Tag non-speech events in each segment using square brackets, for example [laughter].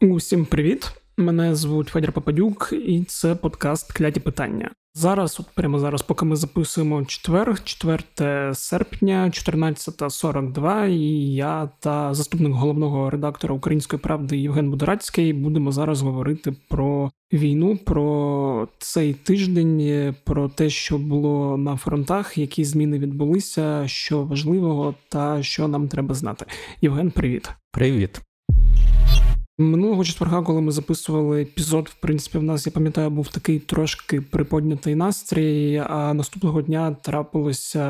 Усім привіт! Мене звуть Федір Попадюк, і це подкаст Кляті питання. Зараз, от прямо зараз, поки ми записуємо четвер, 4 серпня, 14.42, і я та заступник головного редактора Української правди Євген Будорацький будемо зараз говорити про війну, про цей тиждень, про те, що було на фронтах, які зміни відбулися, що важливого та що нам треба знати. Євген, привіт. Привіт. Минулого четверга, коли ми записували епізод, в принципі, в нас я пам'ятаю, був такий трошки приподнятий настрій. А наступного дня трапилася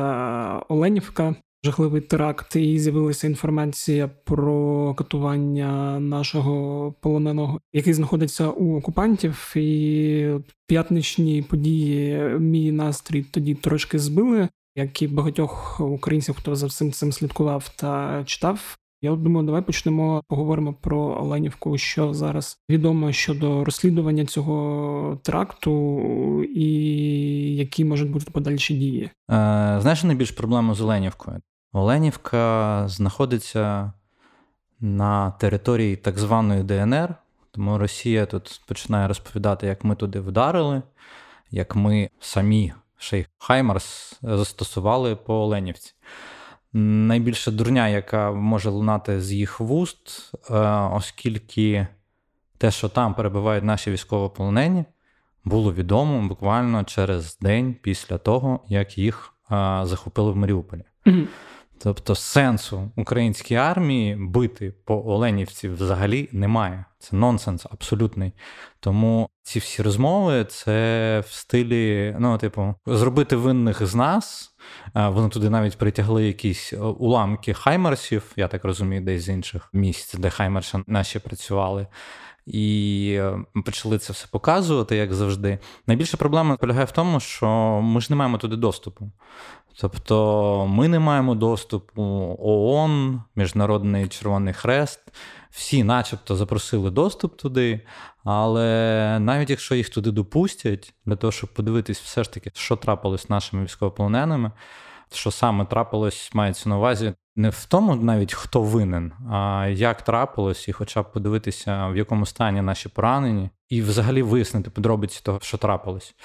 Оленівка, жахливий теракт, і з'явилася інформація про катування нашого полоненого, який знаходиться у окупантів. І п'ятничні події мій настрій тоді трошки збили. Як і багатьох українців, хто за всім цим слідкував та читав, я думаю, давай почнемо поговоримо про Оленівку, що зараз відомо щодо розслідування цього тракту, і які можуть бути подальші дії. Е, Знаєш, найбільш проблема з Оленівкою? Оленівка знаходиться на території так званої ДНР, тому Росія тут починає розповідати, як ми туди вдарили, як ми самі шейх Хаймарс застосували по Оленівці найбільша дурня, яка може лунати з їх вуст, е, оскільки те, що там перебувають наші військовополонені, було відомо буквально через день після того, як їх е, захопили в Маріуполі. Mm-hmm. Тобто сенсу українській армії бити по Оленівці взагалі немає. Це нонсенс абсолютний. Тому ці всі розмови це в стилі, ну, типу, зробити винних з нас. Вони туди навіть притягли якісь уламки Хаймерсів, я так розумію, десь з інших місць, де Хаймерші наші працювали. І е, почали це все показувати, як завжди. Найбільша проблема полягає в тому, що ми ж не маємо туди доступу. Тобто ми не маємо доступу ООН, Міжнародний Червоний Хрест. Всі, начебто, запросили доступ туди, але навіть якщо їх туди допустять, для того, щоб подивитись, все ж таки, що трапилось з нашими військовополоненими, що саме трапилось, мається на увазі не в тому, навіть хто винен, а як трапилось, і хоча б подивитися, в якому стані наші поранені, і взагалі вияснити подробиці того, що трапилось.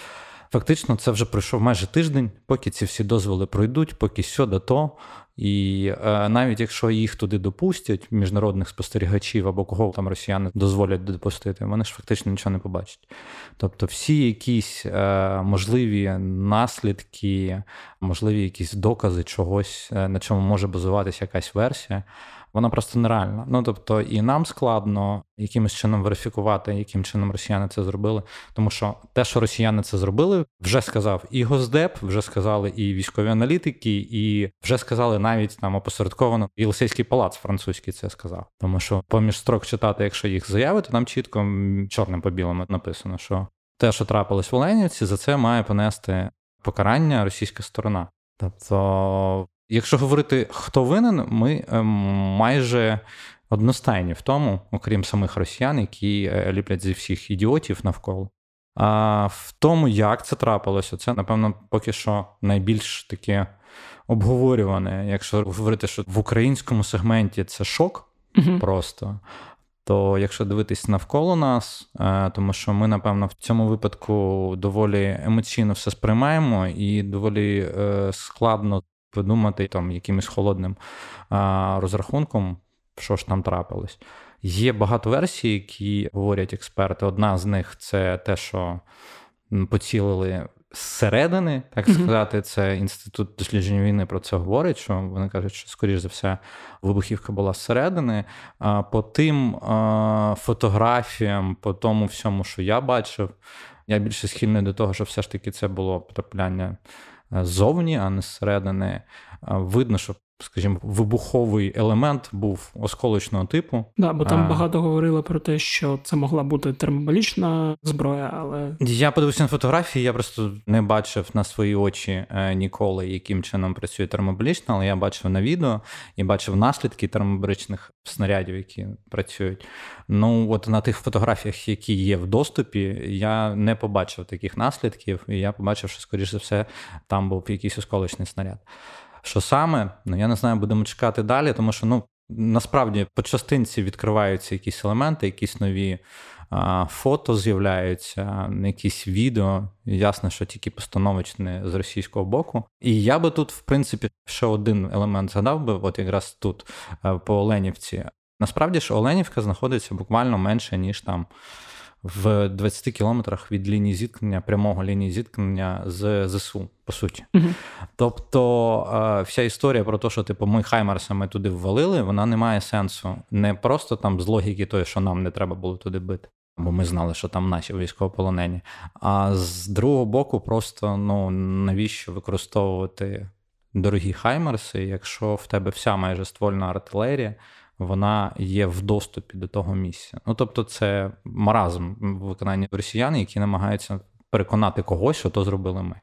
Фактично, це вже пройшов майже тиждень, поки ці всі дозволи пройдуть, поки сюди то. І е, навіть якщо їх туди допустять, міжнародних спостерігачів або кого там росіяни дозволять допустити, вони ж фактично нічого не побачать. Тобто, всі якісь е, можливі наслідки, можливі якісь докази чогось, е, на чому може базуватися якась версія, вона просто нереальна. Ну тобто, і нам складно якимось чином верифікувати, яким чином росіяни це зробили. Тому що те, що росіяни це зробили, вже сказав і Госдеп, вже сказали і військові аналітики, і вже сказали навіть там опосередковано Єлисейський палац французький це сказав. Тому що поміж строк читати, якщо їх заяви, то там чітко чорним по білому написано, що те, що трапилось в Оленівці, за це має понести покарання російська сторона. Тобто Якщо говорити, хто винен, ми ем, майже одностайні в тому, окрім самих росіян, які е, ліплять зі всіх ідіотів навколо. А в тому, як це трапилося, це, напевно, поки що найбільш таке обговорюване. Якщо говорити, що в українському сегменті це шок uh просто. То якщо дивитись навколо нас, е, тому що ми, напевно, в цьому випадку доволі емоційно все сприймаємо і доволі е, складно подумати там якимось холодним а, розрахунком, що ж там трапилось. Є багато версій, які говорять експерти. Одна з них це те, що поцілили зсередини, так сказати, це інститут досліджень війни про це говорить. Що вони кажуть, що скоріш за все вибухівка була зсередини. А по тим а, фотографіям, по тому всьому, що я бачив, я більше схильний до того, що все ж таки це було потрапляння ззовні, а не зсередини. Видно, що скажімо, вибуховий елемент був осколочного типу. Да, бо там а... багато говорили про те, що це могла бути термобалічна зброя, але я подивився на фотографії. Я просто не бачив на свої очі е, ніколи, яким чином працює термобалічна, але я бачив на відео і бачив наслідки термобаричних снарядів, які працюють. Ну от на тих фотографіях, які є в доступі, я не побачив таких наслідків, і я побачив, що скоріш за все там був якийсь осколочний снаряд. Що саме? Ну я не знаю, будемо чекати далі, тому що ну Насправді по частинці відкриваються якісь елементи, якісь нові а, фото з'являються, якісь відео. Ясно, що тільки постановочне з російського боку. І я би тут, в принципі, ще один елемент згадав би, от якраз тут, е, по Оленівці. Насправді ж Оленівка знаходиться буквально менше, ніж там в 20 кілометрах від лінії зіткнення, прямого лінії зіткнення з ЗСУ, по суті. Угу. Тобто вся історія про те, що типу ми Хаймарсами туди ввалили, вона не має сенсу. Не просто там з логіки того, що нам не треба було туди бити. Бо ми знали, що там наші військовополонені. А з другого боку, просто ну навіщо використовувати дорогі Хаймарси, якщо в тебе вся майже ствольна артилерія, вона є в доступі до того місця. Ну тобто, це маразм в виконанні росіян, які намагаються переконати когось, що то зробили ми.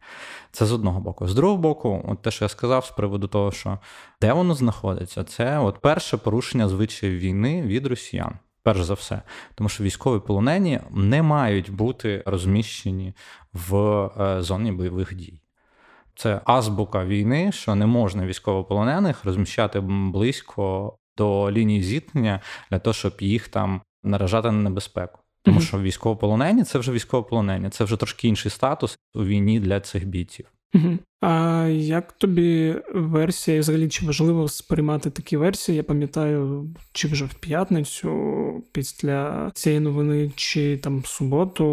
Це з одного боку. З другого боку, от те, що я сказав, з приводу того, що де воно знаходиться, це от перше порушення звичаїв війни від росіян. Перш за все, тому що військові полонені не мають бути розміщені в е, зоні бойових дій. Це азбука війни, що не можна військовополонених розміщати близько до лінії зіткнення для того, щоб їх там наражати на небезпеку. Тому що військовополонені це вже військовополонені, це вже трошки інший статус у війні для цих бійців. А як тобі версія, і взагалі, чи важливо сприймати такі версії? Я пам'ятаю, чи вже в п'ятницю після цієї новини, чи там в суботу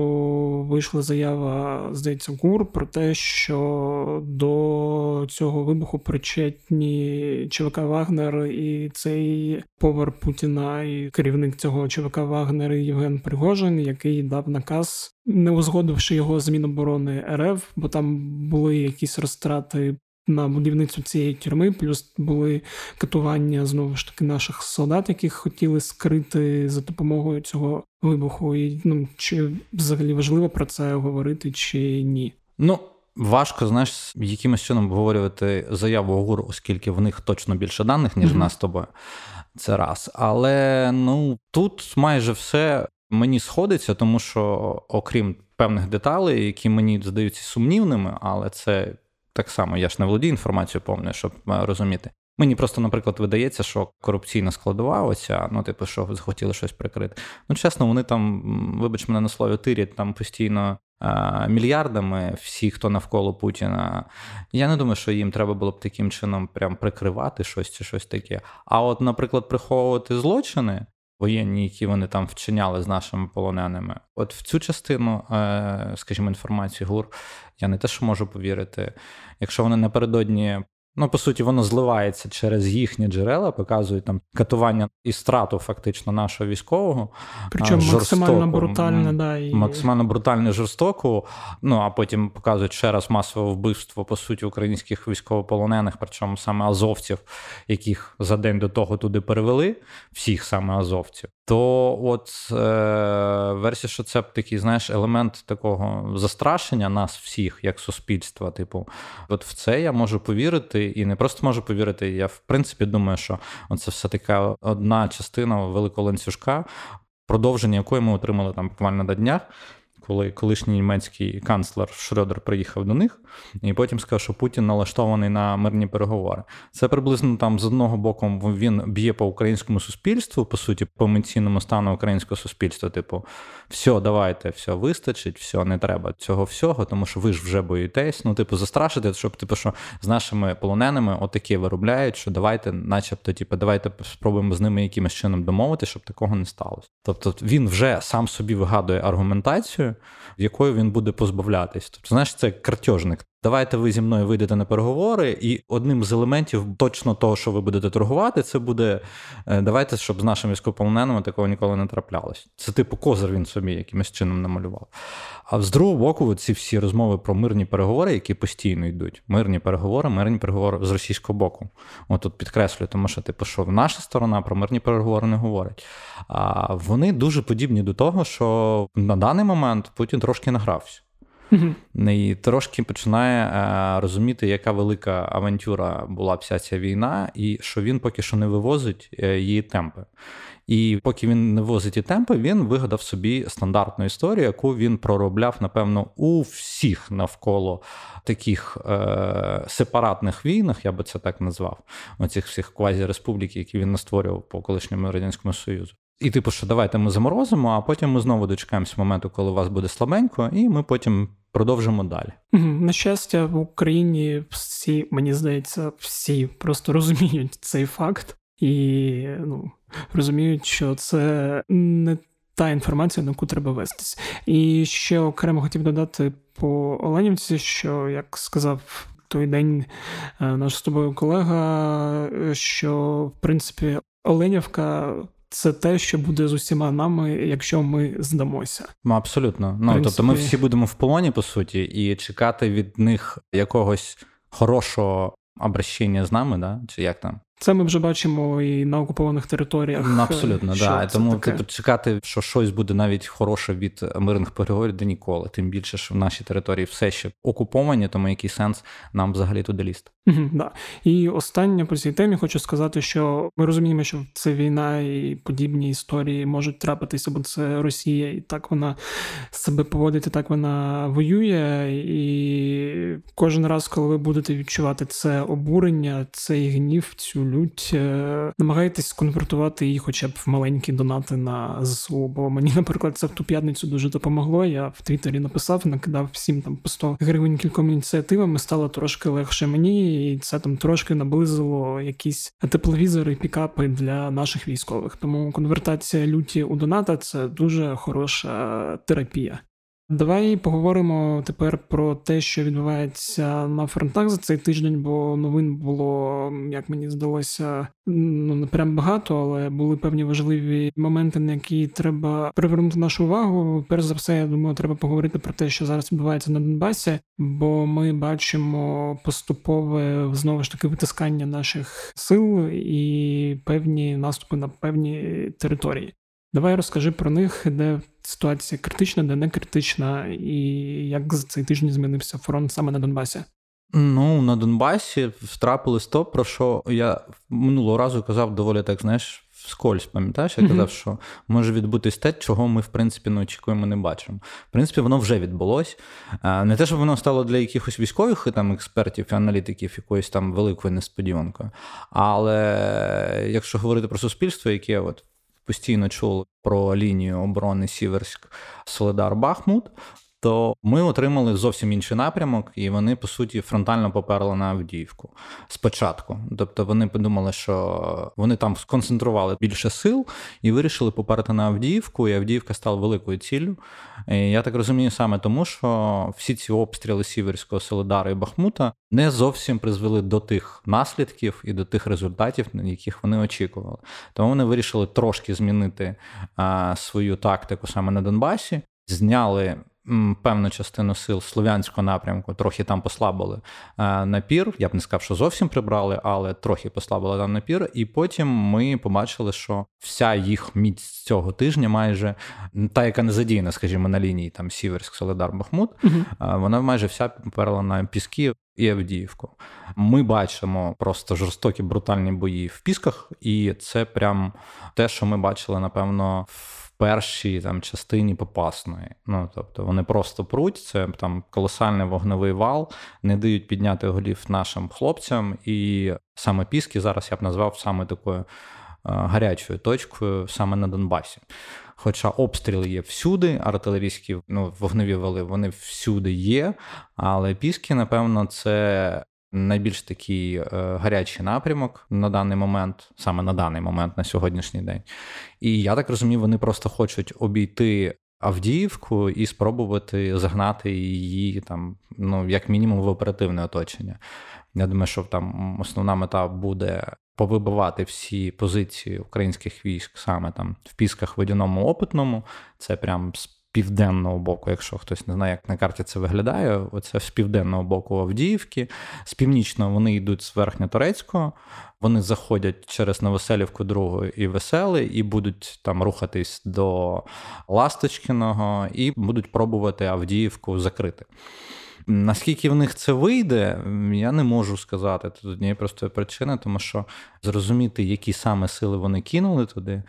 вийшла заява, здається, ГУР про те, що до цього вибуху причетні ЧВК Вагнер і цей повар Путіна, і керівник цього ЧВК Вагнер Євген Пригожин, який дав наказ не узгодивши його з Міноборони РФ, бо там були якісь розтрати на будівництво цієї тюрми, плюс були катування знову ж таки наших солдат, яких хотіли скрити за допомогою цього вибуху. І ну чи взагалі важливо про це говорити, чи ні? Ну. Важко, знаєш, якимось чином обговорювати заяву ГУР, оскільки в них точно більше даних, ніж mm-hmm. в нас з тобою. Це раз. Але ну тут майже все мені сходиться, тому що, окрім певних деталей, які мені здаються сумнівними, але це так само, я ж не володію інформацією повною, щоб е, розуміти. Мені просто, наприклад, видається, що корупційна складова, оця, ну, типу, що захотіли щось прикрити. Ну, чесно, вони там, вибач мене на слові, тирять там постійно а, е, мільярдами всі, хто навколо Путіна. Я не думаю, що їм треба було б таким чином прям прикривати щось чи щось таке. А от, наприклад, приховувати злочини, воєнні, які вони там вчиняли з нашими полоненими. От в цю частину, е, скажімо, інформації ГУР, я не те, що можу повірити. Якщо вони напередодні Ну, по суті, воно зливається через їхні джерела, показують там катування і страту фактично нашого військового. Причому максимально брутальне, да, і... максимально брутальне жорстоко. Ну а потім показують ще раз масове вбивство по суті українських військовополонених, причому саме азовців, яких за день до того туди перевели, всіх саме азовців. То от е, версія, що це такий, знаєш, елемент такого застрашення нас всіх, як суспільства. Типу, от в це я можу повірити, і не просто можу повірити. Я в принципі думаю, що це все така одна частина великого ланцюжка, продовження якої ми отримали там буквально на днях коли колишній німецький канцлер Шрёдер приїхав до них, і потім сказав, що Путін налаштований на мирні переговори. Це приблизно там з одного боку він б'є по українському суспільству, по суті, по емоційному стану українського суспільства. Типу, все, давайте, все вистачить, все, не треба цього всього, тому що ви ж вже боїтесь. Ну, типу, застрашити, щоб типу, що з нашими полоненими отакі виробляють, що давайте, начебто, типу, давайте спробуємо з ними якимось чином домовити, щоб такого не сталося. Тобто він вже сам собі вигадує аргументацію якою він буде позбавлятись. Тобто, знаєш, це картежник. Давайте ви зі мною вийдете на переговори, і одним з елементів точно того, що ви будете торгувати, це буде е, давайте, щоб з нашими військовополоненими такого ніколи не траплялось. Це типу козир він собі якимось чином намалював. А з другого боку, ці всі розмови про мирні переговори, які постійно йдуть. Мирні переговори, мирні переговори з російського боку. От тут підкреслюю, тому що типу, що наша сторона про мирні переговори не говорить. А вони дуже подібні до того, що на даний момент Путін трошки награвся. І трошки починає е, розуміти, яка велика авантюра була вся ця війна, і що він поки що не вивозить е, її темпи. І поки він не возить ті темпи, він вигадав собі стандартну історію, яку він проробляв, напевно, у всіх навколо таких е- сепаратних війнах, я би це так назвав, оцих всіх квазі-республік, які він настворював по колишньому радянському союзу. І типу, що давайте ми заморозимо, а потім ми знову дочекаємося моменту, коли у вас буде слабенько, і ми потім продовжимо далі. На щастя, в Україні всі, мені здається, всі просто розуміють [laughs] цей факт і ну, розуміють, що це не та інформація, на яку треба вестись. І ще окремо хотів додати по Оленівці, що як сказав. Той день е, наш з тобою колега, що в принципі Оленівка це те, що буде з усіма нами, якщо ми здамося. Ну, Абсолютно. Ну принципі... тобто, ми всі будемо в полоні, по суті, і чекати від них якогось хорошого обращення з нами, да? чи як там? Це ми вже бачимо і на окупованих територіях. Ну, абсолютно, да. Тому типу, чекати, що щось буде навіть хороше від мирних переговорів, де ніколи. Тим більше, що в нашій території все ще окуповані, тому який сенс нам взагалі туди лізти. Угу, да. І останнє по цій темі хочу сказати, що ми розуміємо, що це війна і подібні історії можуть трапитися, бо це Росія, і так вона себе поводить, і так вона воює. І кожен раз, коли ви будете відчувати це обурення, цей гнів, цю лють, е, намагайтесь конвертувати її хоча б в маленькі донати на ЗСУ. Бо мені, наприклад, це в ту п'ятницю дуже допомогло. Я в Твіттері написав, накидав всім там по 100 гривень кількома ініціативами, стало трошки легше мені, і це там трошки наблизило якісь тепловізори, пікапи для наших військових. Тому конвертація люті у доната це дуже хороша терапія. Давай поговоримо тепер про те, що відбувається на фронтах за цей тиждень, бо новин було, як мені здалося, ну не прям багато, але були певні важливі моменти, на які треба привернути нашу увагу. Перш за все, я думаю, треба поговорити про те, що зараз відбувається на Донбасі, бо ми бачимо поступове знову ж таки витискання наших сил і певні наступи на певні території. Давай розкажи про них, де ситуація критична, де не критична, і як за цей тиждень змінився фронт саме на Донбасі. Ну, на Донбасі втрапилось то, про що я минулого разу казав доволі так, знаєш, вскользь, пам'ятаєш, я казав, що може відбутись те, чого ми, в принципі, не очікуємо, не бачимо. В принципі, воно вже відбулось. Не те, щоб воно стало для якихось військових там, експертів і аналітиків якоюсь там великою несподіванкою. Але якщо говорити про суспільство, яке от постійно чули про лінію оборони Сіверськ Солидар Бахмут. То ми отримали зовсім інший напрямок, і вони по суті фронтально поперли на Авдіївку спочатку. Тобто вони подумали, що вони там сконцентрували більше сил і вирішили поперти на Авдіївку, і Авдіївка стала великою ціллю. І Я так розумію, саме тому, що всі ці обстріли Сіверського Солидару і Бахмута не зовсім призвели до тих наслідків і до тих результатів, яких вони очікували. Тому вони вирішили трошки змінити а, свою тактику саме на Донбасі, зняли певну частину сил слов'янського напрямку, трохи там послабили е, напір. Я б не сказав, що зовсім прибрали, але трохи послабили там напір. І потім ми побачили, що вся їх міць цього тижня, майже та, яка не задіяна, скажімо, на лінії там Сіверськ, Солидар, Бахмут, uh вона майже вся поперла на Піски. І Авдіївку. Ми бачимо просто жорстокі брутальні бої в Пісках, і це прям те, що ми бачили, напевно, в першій там частині Попасної. Ну тобто вони просто пруть, це там колосальний вогневий вал, не дають підняти голів нашим хлопцям. І саме Піски зараз я б назвав саме такою гарячою точкою саме на Донбасі. Хоча обстріли є всюди, артилерійські ну, вогневі вали вони всюди є. Але Піски, напевно, це найбільш такий е, гарячий напрямок на даний момент, саме на даний момент, на сьогоднішній день. І я так розумію, вони просто хочуть обійти. Авдіївку і спробувати загнати її там, ну як мінімум, в оперативне оточення. Я думаю, що там основна мета буде повибивати всі позиції українських військ саме там в пісках водяному опитному. Це прям з південного боку, якщо хтось не знає, як на карті це виглядає, оце з південного боку Авдіївки. З північного вони йдуть з Верхньоторецького, вони заходять через Новоселівку другу і Веселий, і будуть там рухатись до Ласточкіного, і будуть пробувати Авдіївку закрити. Наскільки в них це вийде, я не можу сказати. Тут однієї простої причини, тому що зрозуміти, які саме сили вони кинули туди.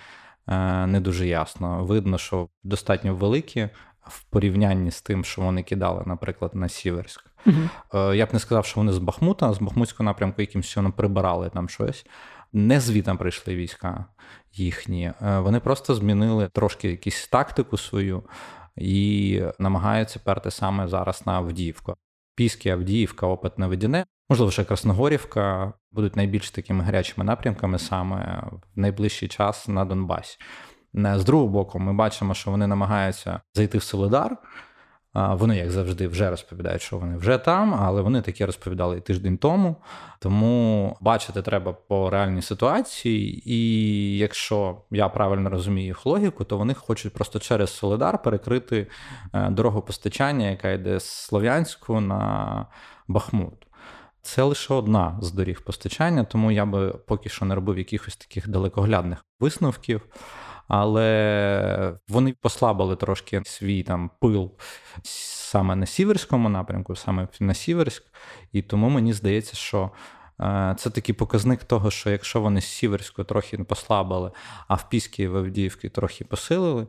Е, не дуже ясно. Видно, що достатньо великі в порівнянні з тим, що вони кидали, наприклад, на Сіверськ. Угу. Я б не сказав, що вони з Бахмута, з Бахмутського напрямку якимось чином прибирали там щось. Не звітом прийшли війська їхні. Вони просто змінили трошки якусь тактику свою і намагаються перти саме зараз на Авдіївку. Піски, Авдіївка, Опитне Водяне, можливо, ще Красногорівка будуть найбільш такими гарячими напрямками саме в найближчий час на Донбасі. З другого боку, ми бачимо, що вони намагаються зайти в Солидар. Вони, як завжди, вже розповідають, що вони вже там, але вони таке розповідали і тиждень тому. Тому бачити треба по реальній ситуації, і якщо я правильно розумію їх логіку, то вони хочуть просто через Солидар перекрити е, дорогу постачання, яка йде з Слов'янську на Бахмут. Це лише одна з доріг постачання, тому я би поки що не робив якихось таких далекоглядних висновків але вони послабили трошки свій там пил саме на сіверському напрямку, саме на Сіверськ, і тому мені здається, що. Е, це такий показник того, що якщо вони з Сіверську трохи послабили, а в Піській і в Авдіївці трохи посилили,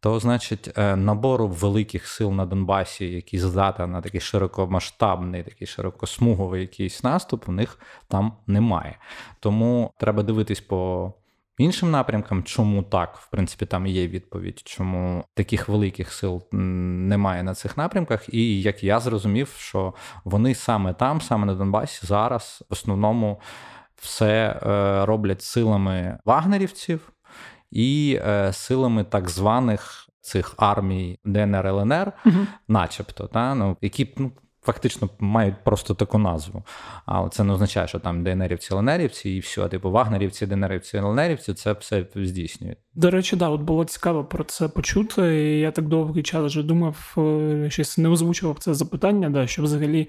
то значить е, набору великих сил на Донбасі, які здати на такий широкомасштабний, такий широкосмуговий якийсь наступ, у них там немає. Тому треба дивитись по іншим напрямкам, чому так, в принципі, там є відповідь, чому таких великих сил немає на цих напрямках. І як я зрозумів, що вони саме там, саме на Донбасі, зараз в основному все е, роблять силами вагнерівців і е, силами так званих цих армій ДНР ЛНР, угу. начебто, та ну які ну фактично мають просто таку назву. Але це не означає, що там ДНРівці, ЛНРівці і все, типу Вагнерівці, ДНРівці, ЛНРівці, це все здійснюють. До речі, да, от було цікаво про це почути. і Я так довгий час вже думав, е, щось не озвучував це запитання, да, що взагалі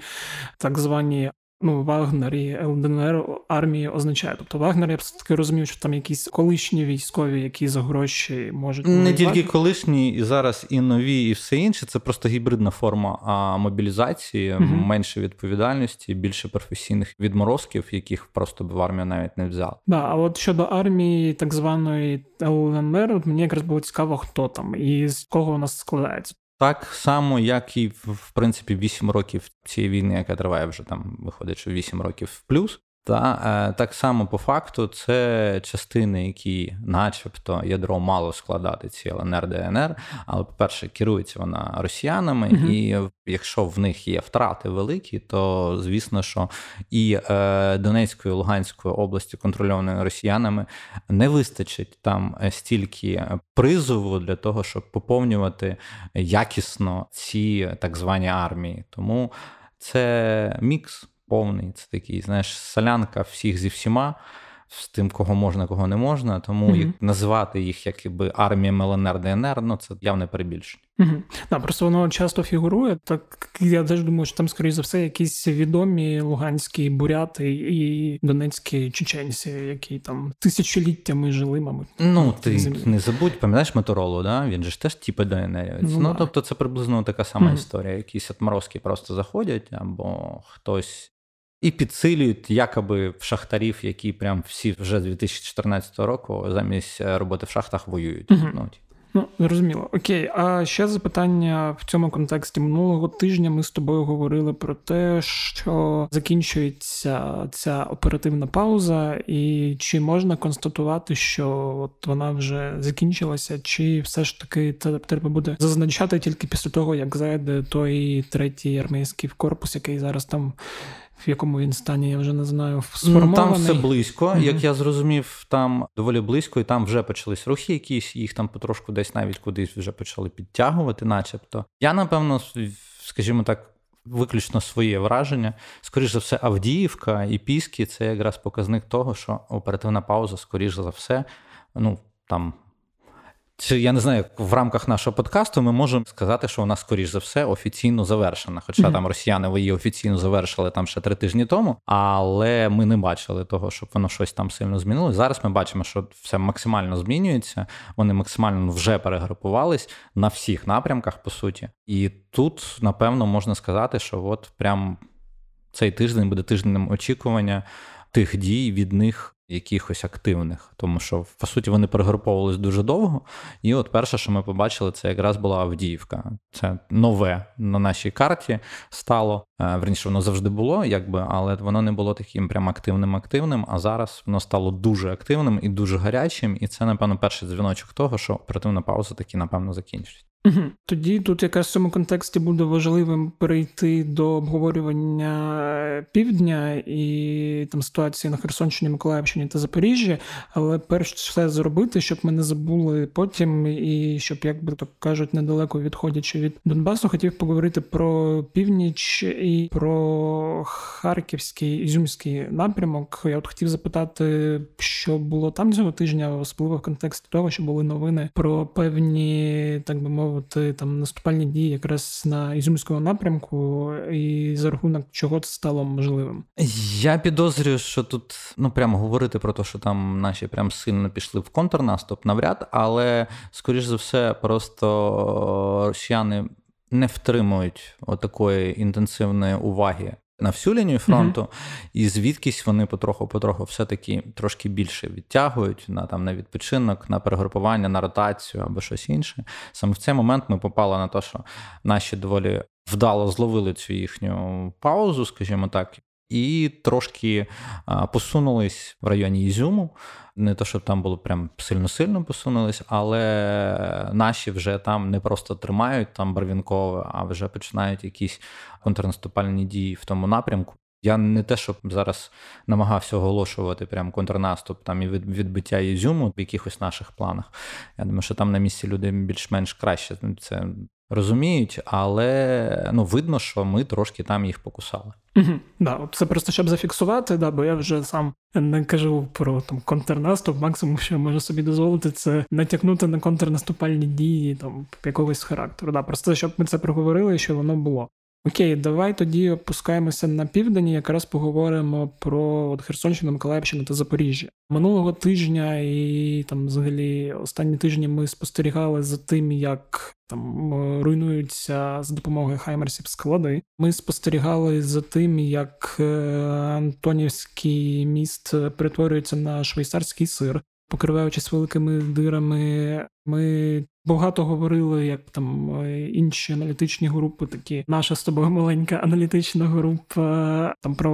так звані ну, Вагнер і ЛДНР армії означає. Тобто Вагнер, я таки розумів, що там якісь колишні військові, які за гроші можуть не воювати. тільки колишні, і зараз і нові, і все інше. Це просто гібридна форма а мобілізації, угу. менше відповідальності, більше професійних відморозків, яких просто б в армію навіть не взяли. Да, а от щодо армії, так званої ЛНР, мені якраз було цікаво, хто там і з кого вона складається. Так само, як і в принципі 8 років цієї війни, яка триває вже там, виходить, що 8 років плюс. Та е, так само по факту це частини, які, начебто, ядро мало складати ці ЛНР, ДНР, але, по-перше, керується вона росіянами, угу. і якщо в них є втрати великі, то звісно, що і е, Донецької Луганської області, контрольованої росіянами, не вистачить там стільки призову для того, щоб поповнювати якісно ці так звані армії. Тому це мікс повний. Це такий, знаєш, солянка всіх зі всіма, з тим, кого можна, кого не можна. Тому mm-hmm. називати їх якби арміями ЛНР, ДНР, ну це явне перебільшення. Угу. Да, просто воно часто фігурує. Так я теж думаю, що там, скоріш за все, якісь відомі луганські буряти і донецькі чеченці, які там тисячоліттями жили, мабуть. Ну ти землі. не забудь, пам'ятаєш Моторолу, да? Він же ж теж типу ДНР. Ну, ну тобто, це приблизно така сама угу. історія. Якісь отморозки просто заходять, або хтось і підсилюють якоби в шахтарів, які прям всі вже з 2014 року замість е, роботи в шахтах воюють. Угу. Ну, Ну, зрозуміло. Окей, а ще запитання в цьому контексті минулого тижня ми з тобою говорили про те, що закінчується ця оперативна пауза, і чи можна констатувати, що от вона вже закінчилася, чи все ж таки це треба буде зазначати тільки після того, як зайде той третій армійський корпус, який зараз там в якому він стані, я вже не знаю. сформований. Там все близько. Mm-hmm. Як я зрозумів, там доволі близько, і там вже почались рухи якісь, їх там потрошку десь навіть кудись вже почали підтягувати, начебто. Я, напевно, скажімо так. Виключно своє враження. Скоріше за все, Авдіївка і Піски це якраз показник того, що оперативна пауза, скоріш за все, ну там чи я не знаю, в рамках нашого подкасту ми можемо сказати, що вона, скоріш за все, офіційно завершена. Хоча mm-hmm. там росіяни її офіційно завершили там ще три тижні тому, але ми не бачили того, щоб воно щось там сильно змінилося. Зараз ми бачимо, що все максимально змінюється. Вони максимально вже перегрупувались на всіх напрямках, по суті. І тут, напевно, можна сказати, що от прям цей тиждень буде тижнем очікування тих дій від них якихось активних, тому що по суті вони перегруповувались дуже довго. І от перше, що ми побачили, це якраз була Авдіївка. Це нове на нашій карті стало. Е, верніше, воно завжди було, якби, але воно не було таким прям активним активним. А зараз воно стало дуже активним і дуже гарячим. І це, напевно, перший дзвіночок того, що оперативна пауза таки, напевно, закінчить. Угу. Тоді тут якраз в цьому контексті буде важливим перейти до обговорювання півдня і там ситуації на Херсонщині, Миколаївщині та Запоріжжі. Але перш все зробити, щоб ми не забули потім, і щоб, як би то кажуть, недалеко відходячи від Донбасу, хотів поговорити про північ і про харківський ізюмський напрямок. Я от хотів запитати, що було там цього тижня, особливо в контексті того, що були новини про певні, так би мовити мовити, там наступальні дії якраз на ізюмському напрямку, і за рахунок чого це стало можливим? Я підозрюю, що тут ну прямо говорити про те, що там наші прям сильно пішли в контрнаступ навряд, але скоріш за все, просто росіяни не втримують отакої інтенсивної уваги на всю лінію фронту, uh і звідкись вони потроху-потроху все-таки трошки більше відтягують на там на відпочинок, на перегрупування, на ротацію або щось інше. Саме в цей момент ми попали на те, що наші доволі вдало зловили цю їхню паузу, скажімо так. І трошки посунулись в районі Ізюму. Не то, щоб там було прям сильно-сильно посунулись, але наші вже там не просто тримають там барвінкове, а вже починають якісь контрнаступальні дії в тому напрямку. Я не те, щоб зараз намагався оголошувати прям контрнаступ там і відбиття Ізюму в якихось наших планах. Я думаю, що там на місці люди більш-менш краще це розуміють, але ну видно, що ми трошки там їх покусали. Угу, да, Це просто щоб зафіксувати, да, бо я вже сам не кажу про там контрнаступ. Максимум, що можу собі дозволити, це натякнути на контрнаступальні дії там якогось характеру. Да, Просто щоб ми це проговорили, що воно було. Окей, давай тоді опускаємося на південь. і Якраз поговоримо про от Херсонщину, Миколаївщину та Запоріжжя. Минулого тижня і там, взагалі, останні тижні ми спостерігали за тим, як там руйнуються за допомогою хаймерсів склади. Ми спостерігали за тим, як е, Антонівський міст перетворюється на швейцарський сир покриваючись великими дирами. Ми багато говорили, як там е, інші аналітичні групи, такі наша з тобою маленька аналітична група, там про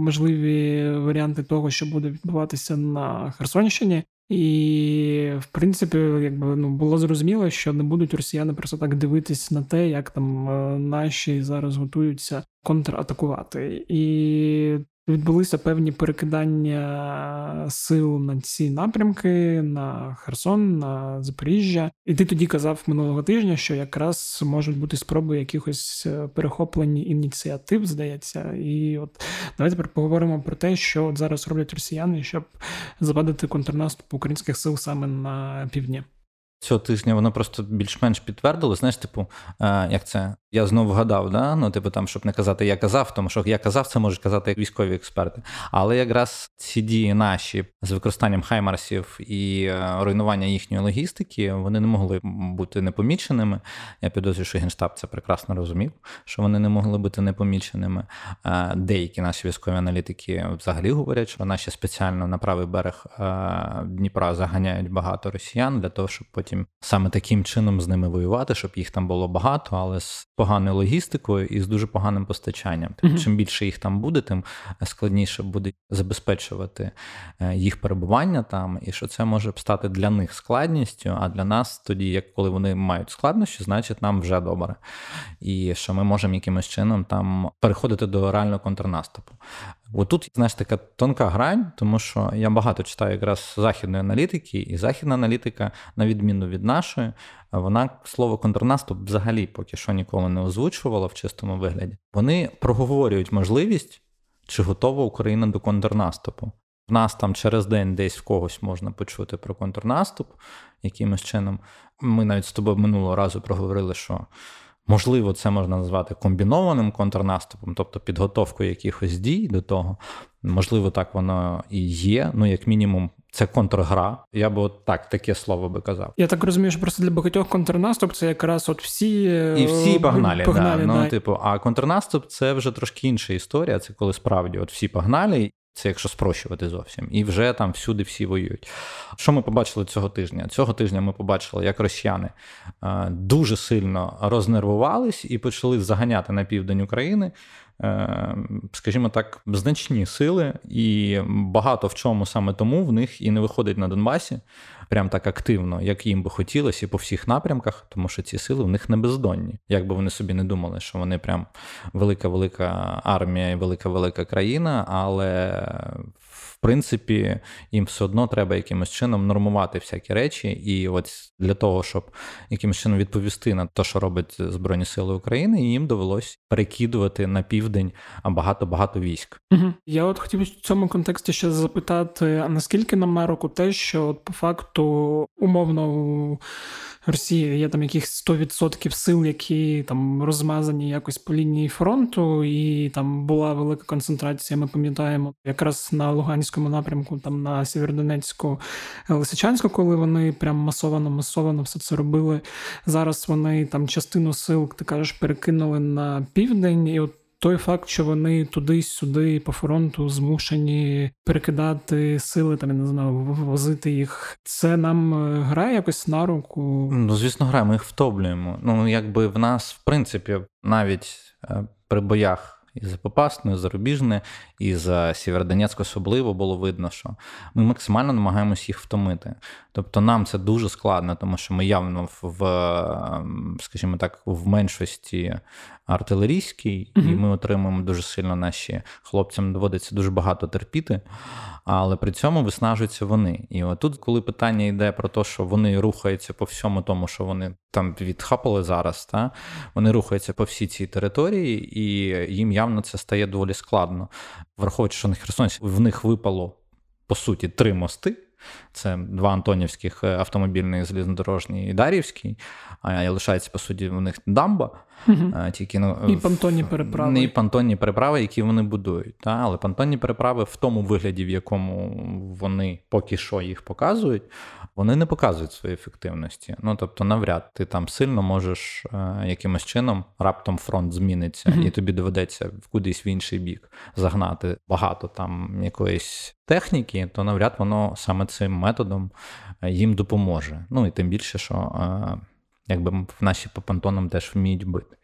можливі варіанти того, що буде відбуватися на Херсонщині. І, в принципі, якби ну було зрозуміло, що не будуть росіяни просто так дивитись на те, як там е, наші зараз готуються контратакувати. І відбулися певні перекидання сил на ці напрямки на Херсон, на Запоріжжя. І ти тоді казав минулого тижня, що якраз можуть бути спроби якихось е, перехоплень ініціатив, здається. І от давайте тепер поговоримо про те, що от зараз роблять росіяни, щоб завадити контрнаступ українських сил саме на півдні. Цього тижня воно просто більш-менш підтвердило. Знаєш, типу, е, як це я знову вгадав, да? ну, типу, там, щоб не казати, я казав, тому що я казав, це можуть казати військові експерти. Але якраз ці дії наші з використанням хаймарсів і е, руйнування їхньої логістики, вони не могли бути непоміченими. Я підозрюю, що Генштаб це прекрасно розумів, що вони не могли бути непоміченими. Е, деякі наші військові аналітики взагалі говорять, що наші спеціально на правий берег Дніпра заганяють багато росіян для того, щоб потім саме таким чином з ними воювати, щоб їх там було багато, але з поганою логістикою і з дуже поганим постачанням. Тобто, чим більше їх там буде, тим складніше буде забезпечувати е, їх перебування там, і що це може стати для них складністю. А для нас тоді, як коли вони мають складнощі, значить нам вже добре. І що ми можемо якимось чином там переходити до реального контрнаступу. Отут, знаєш, така тонка грань, тому що я багато читаю якраз західної аналітики, і західна аналітика, на відміну від нашої, вона слово контрнаступ взагалі поки що ніколи не озвучувала в чистому вигляді. Вони проговорюють можливість, чи готова Україна до контрнаступу. В нас там через день десь в когось можна почути про контрнаступ якимось чином. Ми навіть з тобою минулого разу проговорили, що. Можливо, це можна назвати комбінованим контрнаступом, тобто підготовкою якихось дій до того. Можливо, так воно і є. Ну, як мінімум, це контргра. Я би от так таке слово би казав. Я так розумію, що просто для багатьох контрнаступ це якраз от всі і всі погнали. погнали да. Ну, да. Ну, типу, а контрнаступ це вже трошки інша історія. Це коли справді от всі погнали. Це якщо спрощувати зовсім, і вже там всюди всі воюють. Що ми побачили цього тижня? Цього тижня ми побачили, як росіяни е, дуже сильно рознервувались і почали заганяти на південь України, е, скажімо так, значні сили, і багато в чому саме тому в них і не виходить на Донбасі прям так активно, як їм би хотілося, і по всіх напрямках, тому що ці сили в них не бездонні. Як би вони собі не думали, що вони прям велика велика армія і велика велика країна, але в принципі їм все одно треба якимось чином нормувати всякі речі. І от для того, щоб якимось чином відповісти на те, що робить Збройні Сили України, їм довелось перекидувати на південь багато багато військ. Угу. Я от хотів в цьому контексті ще запитати: а наскільки на руку те, що от по факту умовно у Росії є там якихось 100% сил, які там розмазані якось по лінії фронту, і там була велика концентрація. Ми пам'ятаємо якраз на Луганському напрямку, там на Сєвєродонецьку, Лисичанську, коли вони прям масовано масовано все це робили. Зараз вони там частину сил, ти кажеш, перекинули на південь, і от той факт, що вони туди-сюди по фронту змушені перекидати сили, там я не знаю, вивозити їх, це нам е, грає якось на руку. Ну, звісно, грає, ми їх втоплюємо. Ну, якби в нас, в принципі, навіть е, при боях. І за Попасну, і за Рубіжне, і за Сєвєродонецьк особливо було видно, що ми максимально намагаємось їх втомити. Тобто нам це дуже складно, тому що ми явно в, ем, скажімо так, в меншості артилерійській, mm-hmm. і ми отримуємо дуже сильно наші хлопцям доводиться дуже багато терпіти, але при цьому виснажуються вони. І отут, коли питання йде про те, що вони рухаються по всьому тому, що вони там відхапали зараз, та вони рухаються по всій цій території, і їм явно це стає доволі складно. Враховуючи, що на Херсонці в них випало по суті три мости. Це два Антонівських е, автомобільний, залізнодорожній і Дарівський, а лишається, по суті, у них дамба. Угу. Тільки ну, І понтонні переправи. Не і понтонні переправи, які вони будують. Та? Але понтонні переправи в тому вигляді, в якому вони поки що їх показують, вони не показують своєї ефективності. Ну тобто, навряд ти там сильно можеш е, якимось чином раптом фронт зміниться, угу. і тобі доведеться кудись в інший бік загнати багато там якоїсь техніки, то навряд воно саме цим методом е, їм допоможе. Ну і тим більше, що е, якби в наші по понтонам теж вміють бити.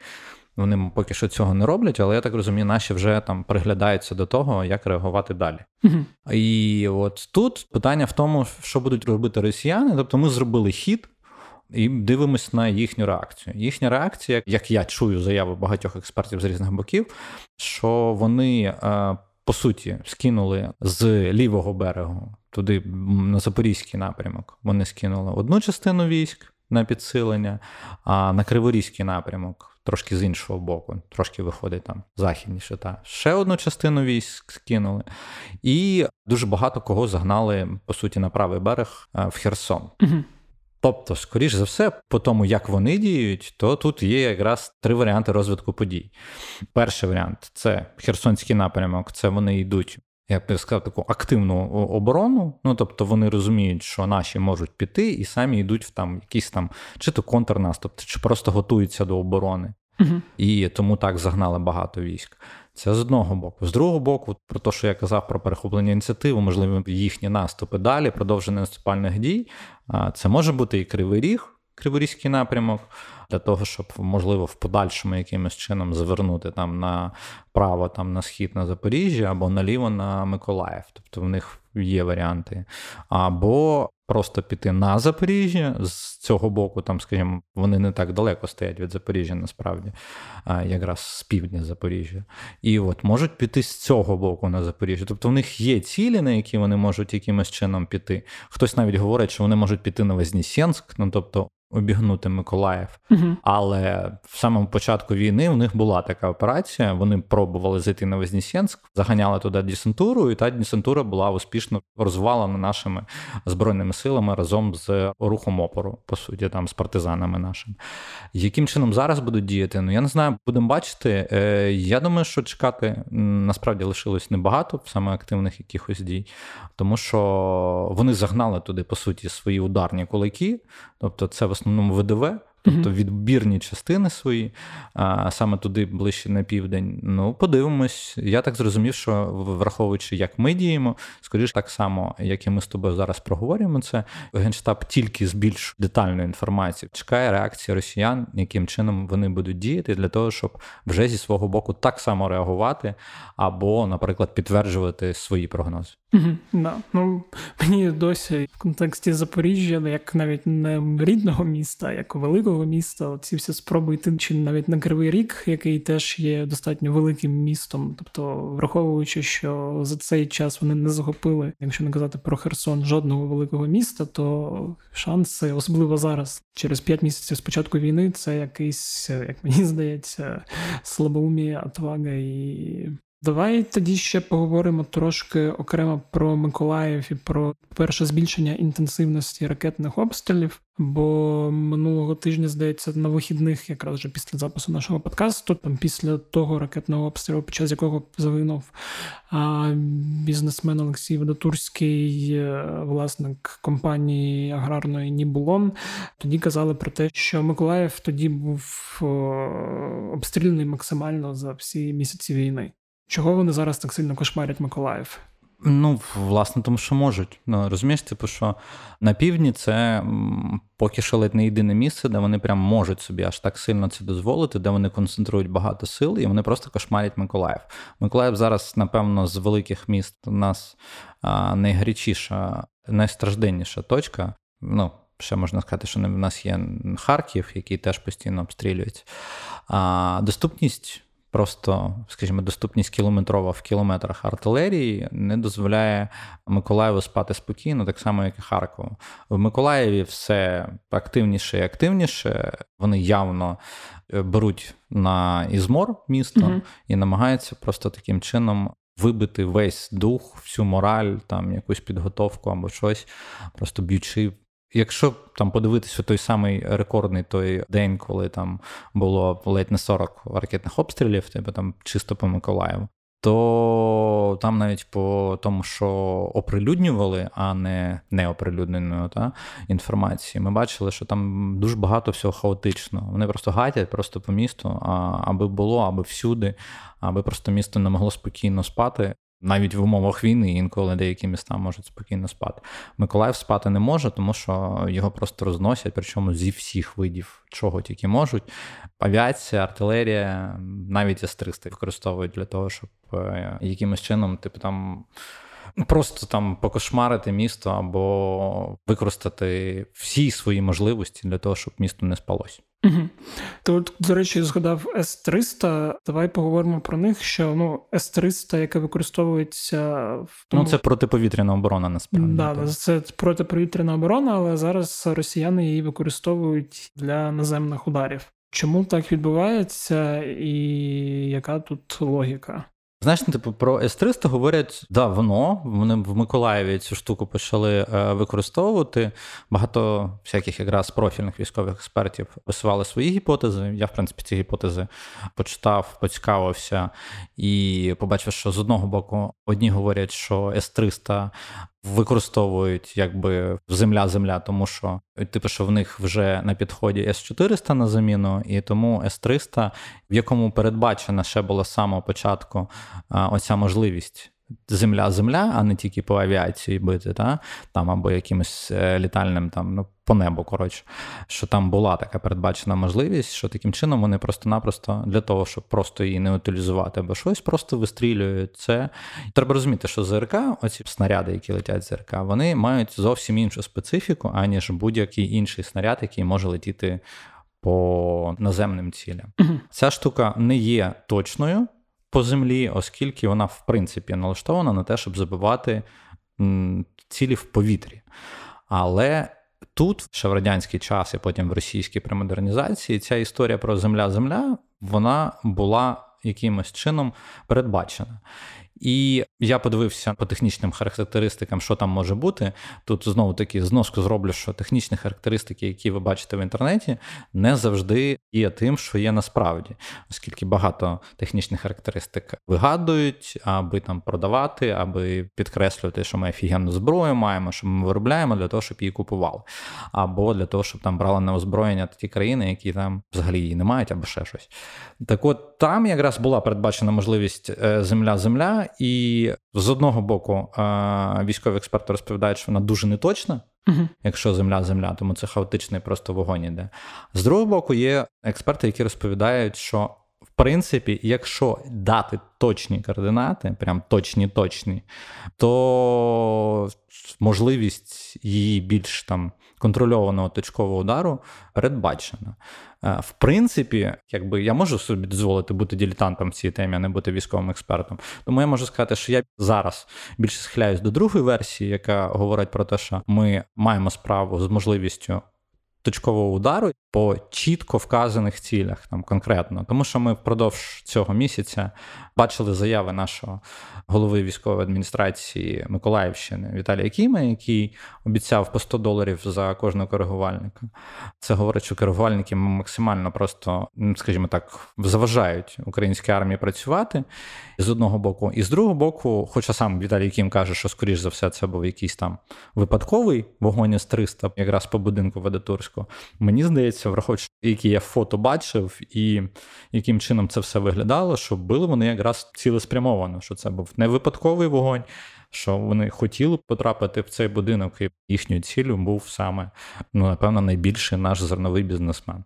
Вони поки що цього не роблять, але я так розумію, наші вже там приглядаються до того, як реагувати далі. uh І от тут питання в тому, що будуть робити росіяни. Тобто ми зробили хід і дивимось на їхню реакцію. Їхня реакція, як я чую заяви багатьох експертів з різних боків, що вони е, по суті скинули з лівого берегу туди на Запорізький напрямок. Вони скинули одну частину військ на підсилення, а на Криворізький напрямок. Трошки з іншого боку, трошки виходить там західніше. Та ще одну частину військ скинули, і дуже багато кого загнали по суті на правий берег е, в Херсон. Угу. Тобто, скоріш за все, по тому, як вони діють, то тут є якраз три варіанти розвитку подій. Перший варіант це Херсонський напрямок, це вони йдуть як би сказав, таку активну оборону. Ну тобто вони розуміють, що наші можуть піти, і самі йдуть в там якийсь там чи то контрнаступ, чи просто готуються до оборони. uh І тому так загнали багато військ. Це з одного боку. З другого боку, про те, що я казав про перехоплення ініціативи, можливо, їхні наступи далі, продовження наступальних дій. Це може бути і Кривий Ріг, Криворізький напрямок, для того, щоб можливо в подальшому якимось чином звернути там на право там на схід на Запоріжжя або наліво на Миколаїв. Тобто в них є варіанти. Або просто піти на Запоріжжя з цього боку, там, скажімо, вони не так далеко стоять від Запоріжжя, насправді, якраз з півдня Запоріжжя. І от можуть піти з цього боку на Запоріжжя. Тобто в них є цілі, на які вони можуть якимось чином піти. Хтось навіть говорить, що вони можуть піти на Вознесенськ, ну тобто обігнути Миколаїв. uh Але в самому початку війни у них була така операція. Вони пробували зайти на Вознесенськ, заганяли туди десантуру, і та десантура була успішно розвалена нашими збройними силами разом з рухом опору, по суті, там з партизанами нашими. Яким чином зараз будуть діяти? Ну я не знаю, будемо бачити. Е, я думаю, що чекати насправді лишилось небагато саме активних якихось дій, тому що вони загнали туди, по суті, свої ударні кулаки. Тобто, це в основному ВДВ тобто відбірні частини свої, а саме туди ближче на південь. Ну, подивимось. Я так зрозумів, що враховуючи, як ми діємо, скоріш так само, як і ми з тобою зараз проговорюємо це. Генштаб тільки з більш детальною інформацією чекає реакції росіян, яким чином вони будуть діяти для того, щоб вже зі свого боку так само реагувати, або, наприклад, підтверджувати свої прогнози. Угу, да. Ну мені досі в контексті Запоріжжя, як навіть не рідного міста, як великого міста, ці всі спроби йти чи навіть на Кривий Рік, який теж є достатньо великим містом. Тобто, враховуючи, що за цей час вони не захопили, якщо не казати про Херсон, жодного великого міста, то шанси, особливо зараз, через п'ять місяців з початку війни, це якийсь, як мені здається, слабоумія, отвага і Давай тоді ще поговоримо трошки окремо про Миколаїв і про перше збільшення інтенсивності ракетних обстрілів. Бо минулого тижня, здається, на вихідних, якраз вже після запису нашого подкасту, там після того ракетного обстрілу, під час якого загинув бізнесмен Олексій Водотурський, е, власник компанії аграрної Нібулон, тоді казали про те, що Миколаїв тоді був обстріляний максимально за всі місяці війни. Чого вони зараз так сильно кошмарять Миколаїв? Ну, власне, тому що можуть. Ну, Розумієш, типу, що на півдні це поки що ледь не єдине місце, де вони прям можуть собі аж так сильно це дозволити, де вони концентрують багато сил, і вони просто кошмарять Миколаїв. Миколаїв зараз, напевно, з великих міст у нас найгарячіша, найстражденніша точка. Ну, ще можна сказати, що в нас є Харків, який теж постійно обстрілюється. Доступність Просто, скажімо, доступність кілометрова в кілометрах артилерії не дозволяє Миколаєву спати спокійно, так само, як і Харкову. В Миколаєві все активніше і активніше. Вони явно е, беруть на ізмор місто mm і намагаються просто таким чином вибити весь дух, всю мораль, там якусь підготовку або щось, просто б'ючи Якщо там подивитися той самий рекордний той день, коли там було ледь не 40 ракетних обстрілів, типу там чисто по Миколаєву, то там навіть по тому, що оприлюднювали, а не неоприлюдненою та, інформації, ми бачили, що там дуже багато всього хаотично. Вони просто гатять просто по місту, а, аби було, аби всюди, аби просто місто не могло спокійно спати навіть в умовах війни інколи деякі міста можуть спокійно спати. Миколаїв спати не може, тому що його просто розносять, причому зі всіх видів, чого тільки можуть. Авіація, артилерія, навіть С-300 використовують для того, щоб е, якимось чином, типу там. Просто там покошмарити місто або використати всі свої можливості для того, щоб місто не спалось. Угу. Ти от, до речі, згадав С-300. Давай поговоримо про них. Що ну С-300, яке використовується в тому... Ну, це протиповітряна оборона, насправді. Да, це протиповітряна оборона, але зараз росіяни її використовують для наземних ударів. Чому так відбувається, і яка тут логіка? Знаєш, ну, типу, про С-300 говорять давно. Вони в Миколаєві цю штуку почали е, використовувати. Багато всяких якраз профільних військових експертів висували свої гіпотези. Я, в принципі, ці гіпотези почитав, поцікавився і побачив, що з одного боку одні говорять, що С-300 використовують якби земля-земля, тому що типу, що в них вже на підході С-400 на заміну, і тому С-300, в якому передбачена ще була з самого початку оця можливість земля-земля, а не тільки по авіації бити, та? там або якимось е, літальним там, ну, по небу, коротше, що там була така передбачена можливість, що таким чином вони просто-напросто для того, щоб просто її не утилізувати або щось, просто вистрілюють це. Треба розуміти, що ЗРК, оці снаряди, які летять з ЗРК, вони мають зовсім іншу специфіку, аніж будь-який інший снаряд, який може летіти по наземним цілям. Ця штука не є точною по землі, оскільки вона, в принципі, налаштована на те, щоб забивати цілі в повітрі. Але тут, ще в радянський час, і потім в російській примодернізації, ця історія про земля-земля вона була якимось чином передбачена. І я подивився по технічним характеристикам, що там може бути. Тут знову таки зноску зроблю, що технічні характеристики, які ви бачите в інтернеті, не завжди є тим, що є насправді, оскільки багато технічних характеристик вигадують, аби там продавати, аби підкреслювати, що ми офігенну зброю маємо, що ми виробляємо для того, щоб її купували, або для того, щоб там брали на озброєння ті країни, які там взагалі її не мають, або ще щось. Так от там якраз була передбачена можливість земля-земля, і з одного боку військові експерти розповідають, що вона дуже неточна. uh Якщо земля-земля, тому це хаотичний просто вогонь іде. З другого боку, є експерти, які розповідають, що в принципі, якщо дати точні координати, прям точні, точні, то можливість її більш там контрольованого точкового удару передбачена. Е, в принципі, якби я можу собі дозволити бути дилетантом в цій темі, а не бути військовим експертом. Тому я можу сказати, що я зараз більше схиляюсь до другої версії, яка говорить про те, що ми маємо справу з можливістю точкового удару по чітко вказаних цілях, там конкретно, тому що ми впродовж цього місяця бачили заяви нашого голови військової адміністрації Миколаївщини Віталія Кіма, який обіцяв по 100 доларів за кожного коригувальника. Це говорить, що коригувальники максимально просто, скажімо так, заважають українській армії працювати з одного боку, і з другого боку, хоча сам Віталій Кім каже, що скоріш за все це був якийсь там випадковий вогонь з 300 якраз по будинку Ведатурського. Мені здається, враховуючи, які я фото бачив, і яким чином це все виглядало, що били вони якраз цілеспрямовано, що це був не випадковий вогонь. Що вони хотіли потрапити в цей будинок, і їхньою ціллю був саме, ну, напевно, найбільший наш зерновий бізнесмен.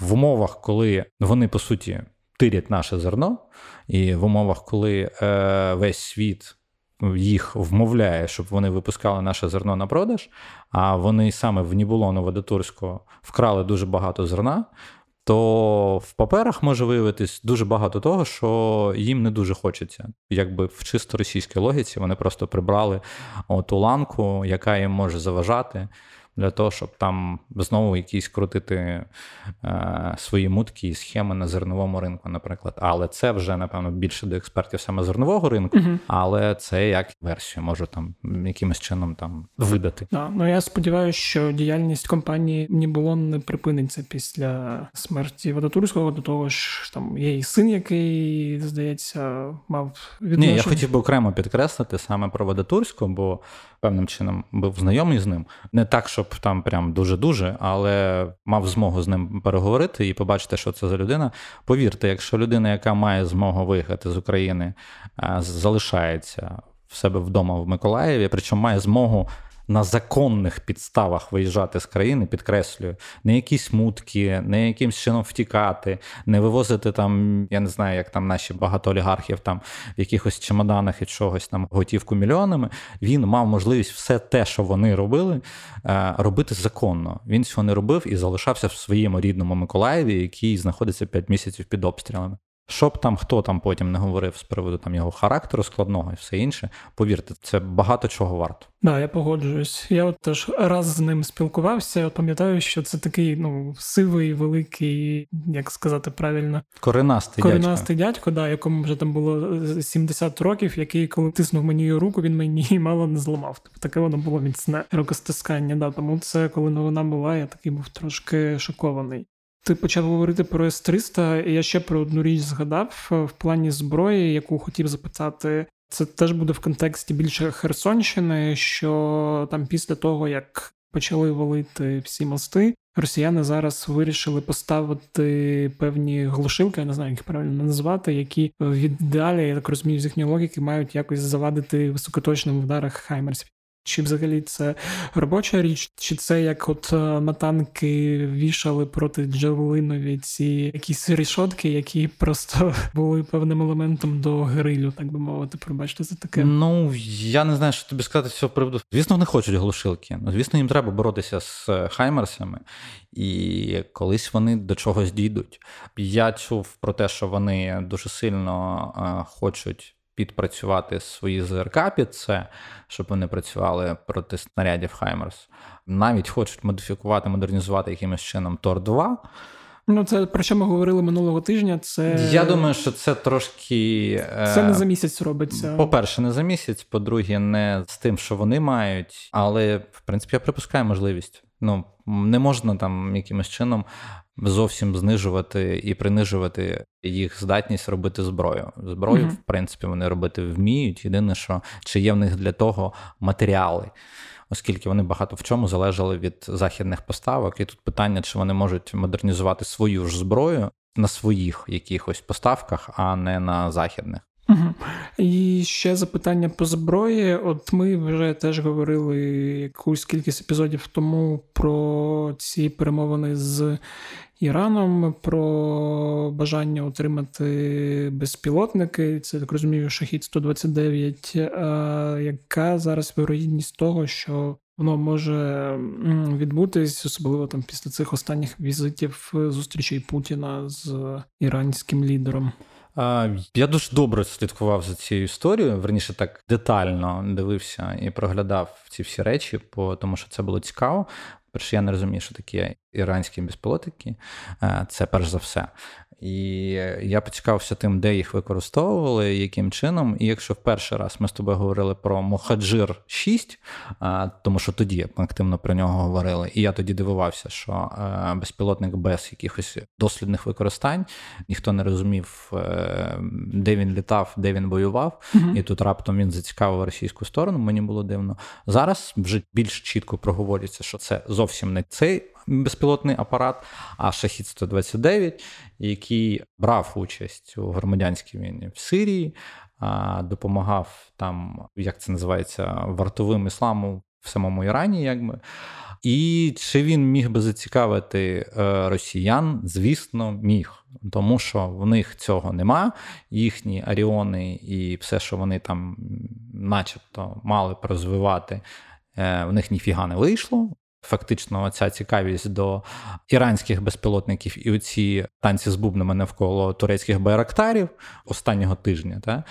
В умовах, коли вони по суті тирять наше зерно, і в умовах, коли е, весь світ їх вмовляє, щоб вони випускали наше зерно на продаж, а вони саме в Нібулону Водотурського вкрали дуже багато зерна. То в паперах може виявитись дуже багато того, що їм не дуже хочеться. Якби в чисто російській логіці вони просто прибрали ту ланку, яка їм може заважати для того, щоб там знову якісь крутити е, свої мутки і схеми на зерновому ринку, наприклад. Але це вже, напевно, більше до експертів саме зернового ринку, uh але це як версію можу там якимось чином там видати. Да, ну я сподіваюся, що діяльність компанії Нібулон не припиниться після смерті Водотурського, до того ж там є і син, який, здається, мав відношення. Ні, я хотів би окремо підкреслити саме про Водотурського, бо певним чином був знайомий з ним. Не так, щоб там прям дуже-дуже, але мав змогу з ним переговорити і побачити, що це за людина. Повірте, якщо людина, яка має змогу виїхати з України, е, залишається в себе вдома в Миколаєві, причому має змогу на законних підставах виїжджати з країни, підкреслюю, не якісь мутки, не якимсь чином втікати, не вивозити там, я не знаю, як там наші багато олігархів там в якихось чемоданах і чогось там готівку мільйонами. Він мав можливість все те, що вони робили, е, робити законно. Він цього не робив і залишався в своєму рідному Миколаєві, який знаходиться 5 місяців під обстрілами. Щоб там хто там потім не говорив з приводу там його характеру складного і все інше, повірте, це багато чого варто. Да, я погоджуюсь. Я от теж раз з ним спілкувався. От пам'ятаю, що це такий ну сивий, великий, як сказати правильно, коренастий коренастий дядько, дядько да, якому вже там було 70 років, який, коли тиснув мені руку, він мені мало не зламав. Тобто таке воно було міцне рукостискання. Да, тому це коли новина була, я такий був трошки шокований. Ти почав говорити про С-300, і я ще про одну річ згадав в плані зброї, яку хотів запитати. Це теж буде в контексті більше Херсонщини, що там після того, як почали валити всі мости, росіяни зараз вирішили поставити певні глушилки, я не знаю, як їх правильно назвати, які в ідеалі, я так розумію, з їхньої логіки мають якось завадити високоточним ударах Хаймерсів. Чи взагалі це робоча річ, чи це як от е, на танки вішали проти Джавелинові ці якісь рішотки, які просто [laughs] були певним елементом до грилю, так би мовити, пробачте за таке? Ну я не знаю, що тобі сказати з цього приводу. Звісно, вони хочуть глушилки. Ну, звісно, їм треба боротися з е, хаймерсами, і колись вони до чогось дійдуть. Я чув про те, що вони дуже сильно е, хочуть підпрацювати свої ЗРК під це, щоб вони працювали проти снарядів Хаймерс. Навіть хочуть модифікувати, модернізувати якимось чином Тор 2. Ну, це про що ми говорили минулого тижня. Це я думаю, що це трошки це не за місяць робиться. По-перше, не за місяць. По-друге, не з тим, що вони мають, але в принципі я припускаю можливість. Ну не можна там якимось чином зовсім знижувати і принижувати їх здатність робити зброю. Зброю, mm-hmm. в принципі, вони робити вміють. Єдине, що чи є в них для того матеріали. Оскільки вони багато в чому залежали від західних поставок, і тут питання, чи вони можуть модернізувати свою ж зброю на своїх якихось поставках, а не на західних. Угу. І ще запитання по зброї. От ми вже теж говорили якусь кількість епізодів тому про ці перемовини з Іраном, про бажання отримати безпілотники. Це так розумію, шахід 129. А Яка зараз вирогідність того, що воно може відбутись, особливо там після цих останніх візитів зустрічей Путіна з іранським лідером? Я дуже добре слідкував за цією історією. Верніше так детально дивився і проглядав ці всі речі, тому що це було цікаво. Перше, я не розумію, що таке іранські безпілотники. Е, це перш за все. І я поцікавився тим, де їх використовували, яким чином. І якщо в перший раз ми з тобою говорили про Мохаджир 6, тому що тоді ми активно про нього говорили, і я тоді дивувався, що безпілотник без якихось дослідних використань, ніхто не розумів, е, де він літав, де він воював, mm і тут раптом він зацікавив російську сторону. Мені було дивно. Зараз вже більш чітко проговорюється, що це зовсім не цей безпілотний апарат, а Шахід 129, який брав участь у громадянській війні в Сирії, допомагав там, як це називається, вартовим ісламу в самому Ірані, якби. І чи він міг би зацікавити е, росіян? Звісно, міг, тому що в них цього нема. Їхні аріони і все, що вони там, начебто, мали б розвивати, е, в них ніфіга не вийшло. Фактично, ця цікавість до іранських безпілотників і оці танці з бубнами навколо турецьких байрактарів останнього тижня, та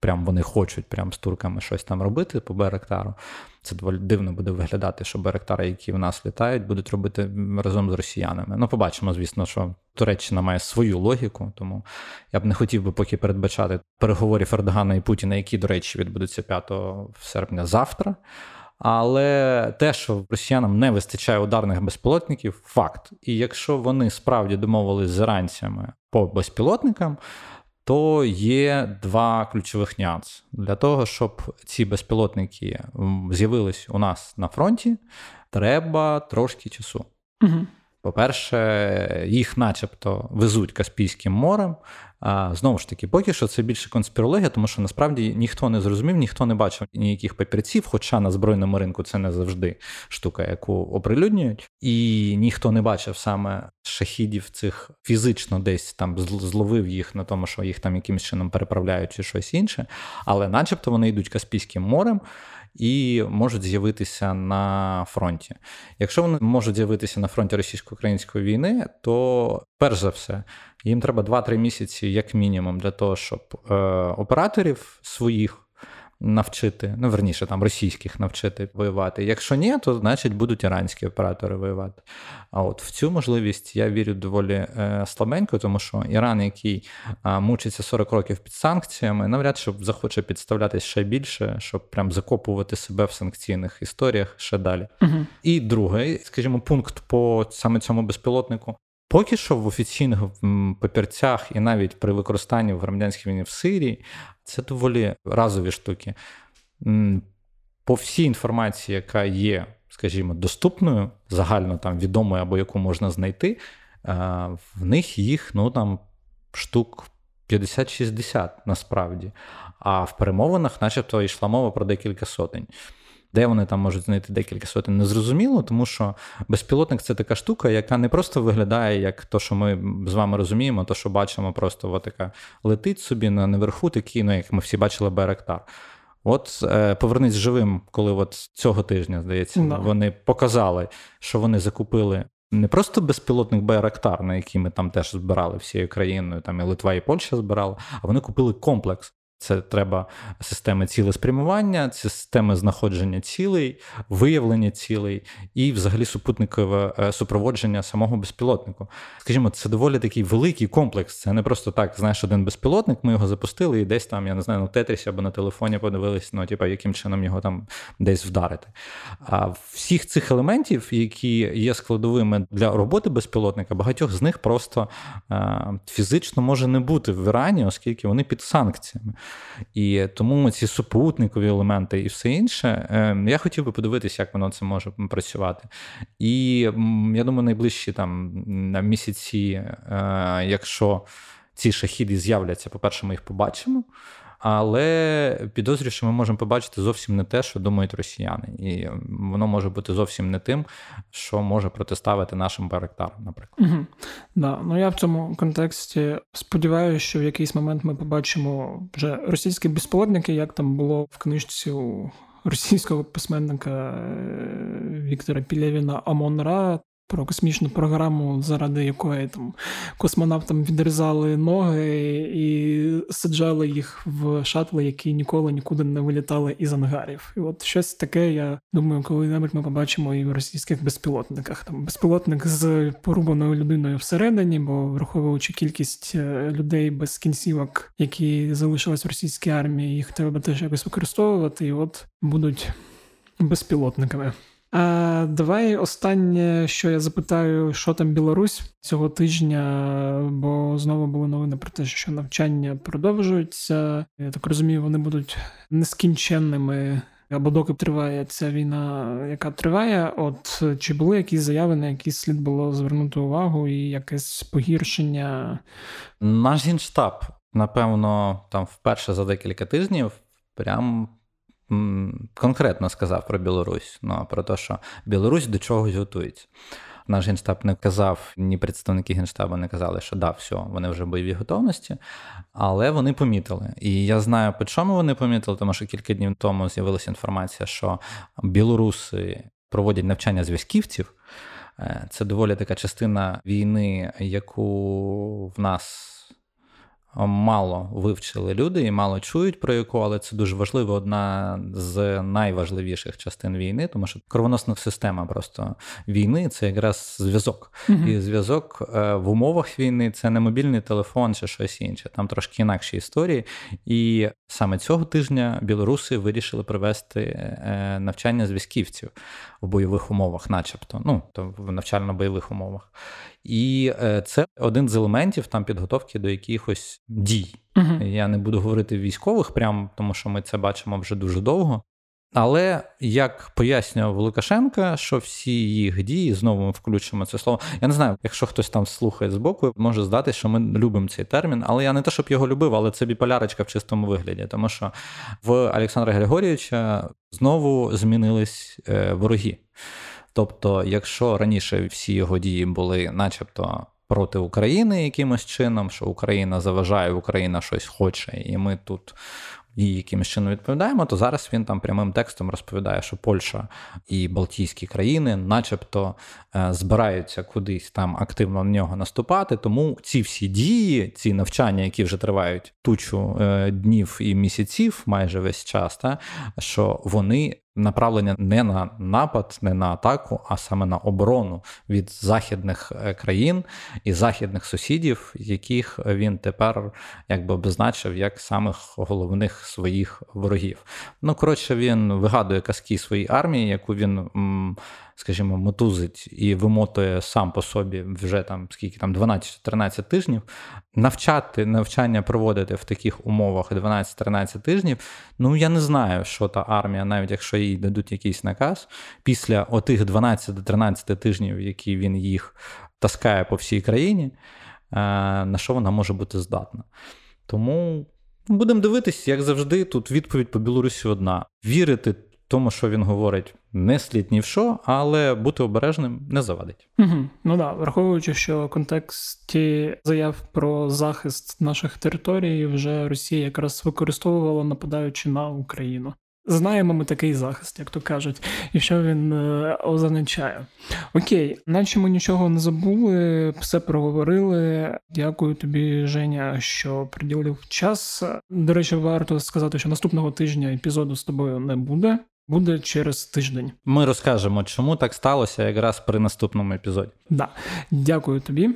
прям вони хочуть прям з турками щось там робити по байрактару. Це доволі дивно буде виглядати, що байрактари, які в нас літають, будуть робити разом з росіянами. Ну, побачимо, звісно, що Туреччина має свою логіку, тому я б не хотів би поки передбачати переговорів Ердогана і Путіна, які, до речі, відбудуться 5 серпня завтра. Але те, що росіянам не вистачає ударних безпілотників, факт. І якщо вони справді домовились з іранцями по безпілотникам, то є два ключових нюанси. Для того, щоб ці безпілотники з'явились у нас на фронті, треба трошки часу. Угу. По-перше, їх начебто везуть Каспійським морем. А, Знову ж таки, поки що це більше конспірологія, тому що насправді ніхто не зрозумів, ніхто не бачив ніяких папірців, хоча на збройному ринку це не завжди штука, яку оприлюднюють, і ніхто не бачив саме шахідів цих фізично десь там зловив їх на тому, що їх там якимось чином переправляють чи щось інше, але начебто вони йдуть Каспійським морем і можуть з'явитися на фронті. Якщо вони можуть з'явитися на фронті російсько-української війни, то перш за все їм треба 2-3 місяці, як мінімум, для того, щоб е, операторів своїх навчити, ну верніше там російських навчити воювати. Якщо ні, то значить будуть іранські оператори воювати. А от в цю можливість я вірю доволі е, слабенько, тому що Іран, який е, мучиться 40 років під санкціями, навряд чи захоче підставлятися ще більше, щоб прям закопувати себе в санкційних історіях ще далі. Угу. І другий, скажімо, пункт по саме цьому безпілотнику. Поки що в офіційних папірцях і навіть при використанні в громадянській війні в Сирії це доволі разові штуки. По всій інформації, яка є, скажімо, доступною, загально там відомою або яку можна знайти, в них їх ну там штук 50-60 насправді. А в перемовинах, начебто, йшла мова про декілька сотень. Де вони там можуть знайти декілька сотень, незрозуміло, тому що безпілотник це така штука, яка не просто виглядає як то, що ми з вами розуміємо, то що бачимо, просто така летить собі на наверху, такий, ну як ми всі бачили, Беректар. От е, повернись живим, коли от цього тижня, здається, no. вони показали, що вони закупили. Не просто безпілотник Байрактар, на який ми там теж збирали всією країною, там і Литва, і Польща збирали, а вони купили комплекс Це треба системи цілеспрямування, системи знаходження цілей, виявлення цілей і, взагалі, супутникове е, супроводження самого безпілотнику. Скажімо, це доволі такий великий комплекс. Це не просто так, знаєш, один безпілотник. Ми його запустили, і десь там, я не знаю, на тетрісі або на телефоні подивились, ну, типу, яким чином його там десь вдарити. А всіх цих елементів, які є складовими для роботи безпілотника, багатьох з них просто е, фізично може не бути в Ірані, оскільки вони під санкціями. І тому ці супутникові елементи і все інше, ем, я хотів би подивитися, як воно це може працювати. І я думаю, найближчі там місяці, е, якщо ці шахіди з'являться, по-перше, ми їх побачимо. Але підозрюю, що ми можемо побачити зовсім не те, що думають росіяни, і воно може бути зовсім не тим, що може протиставити нашим барактарам, наприклад. Угу. Да. Ну я в цьому контексті сподіваюся, що в якийсь момент ми побачимо вже російські безпілотники, як там було в книжці у російського письменника е, Віктора Пілєвіна Амон-Ра, про космічну програму, заради якої там космонавтам відрізали ноги і саджали їх в шатли, які ніколи нікуди не вилітали із ангарів. І от щось таке, я думаю, коли-небудь ми побачимо і в російських безпілотниках. Там безпілотник з порубаною людиною всередині, бо враховуючи кількість е, людей без кінцівок, які залишились в російській армії, їх треба теж якось використовувати, і от будуть безпілотниками. А Давай останнє, що я запитаю, що там Білорусь цього тижня, бо знову були новини про те, що навчання продовжуються. Я так розумію, вони будуть нескінченними. Або доки триває ця війна, яка триває, от чи були якісь заяви, на які слід було звернути увагу, і якесь погіршення? Наш генштаб, напевно, там вперше за декілька тижнів прям конкретно сказав про Білорусь, ну про те, що Білорусь до чогось готується. Наш генштаб не казав, ні представники генштабу не казали, що да, все, вони вже в бойовій готовності, але вони помітили. І я знаю, по чому вони помітили, тому що кілька днів тому з'явилася інформація, що білоруси проводять навчання зв'язківців. Е, це доволі така частина війни, яку в нас мало вивчили люди і мало чують про яку, але це дуже важливо, одна з найважливіших частин війни, тому що кровоносна система просто війни це якраз зв'язок. uh І зв'язок е, в умовах війни це не мобільний телефон чи щось інше. Там трошки інакші історії. І саме цього тижня білоруси вирішили провести е, навчання зв'язківців в бойових умовах, начебто, ну то в навчально-бойових умовах. І е, це один з елементів там підготовки до якихось дій. uh Я не буду говорити військових, прям тому що ми це бачимо вже дуже довго. Але як пояснював Лукашенка, що всі їх дії знову ми включимо це слово. Я не знаю, якщо хтось там слухає з боку, може здати, що ми любимо цей термін. Але я не те, щоб його любив, але це біполярочка в чистому вигляді, тому що в Олександра Григорійовича знову змінились е, вороги. Тобто, якщо раніше всі його дії були, начебто, проти України якимось чином, що Україна заважає, Україна щось хоче, і ми тут їй якимось чином відповідаємо, то зараз він там прямим текстом розповідає, що Польща і Балтійські країни, начебто, е, збираються кудись там активно на нього наступати. Тому ці всі дії, ці навчання, які вже тривають тучу е, днів і місяців, майже весь час, та що вони направлення не на напад, не на атаку, а саме на оборону від західних е, країн і західних сусідів, яких він тепер якби обозначив як самих головних своїх ворогів. Ну коротше, він вигадує казки своїй армії, яку він скажімо, мотузить і вимотує сам по собі вже там скільки там 12-13 тижнів. Навчати навчання проводити в таких умовах 12-13 тижнів. Ну я не знаю, що та армія, навіть якщо їй дадуть якийсь наказ, після отих 12-13 тижнів, які він їх таскає по всій країні, е, на що вона може бути здатна. Тому. Будемо дивитись, як завжди, тут відповідь по Білорусі одна: вірити тому, що він говорить, не слід ні в що, але бути обережним не завадить. Угу. Ну да, враховуючи, що в контексті заяв про захист наших територій вже Росія якраз використовувала нападаючи на Україну. Знаємо ми такий захист, як то кажуть, і що він е, означає. Окей, наче ми нічого не забули, все проговорили. Дякую тобі, Женя, що приділив час. До речі, варто сказати, що наступного тижня епізоду з тобою не буде. Буде через тиждень. Ми розкажемо, чому так сталося якраз при наступному епізоді. Да. Дякую тобі.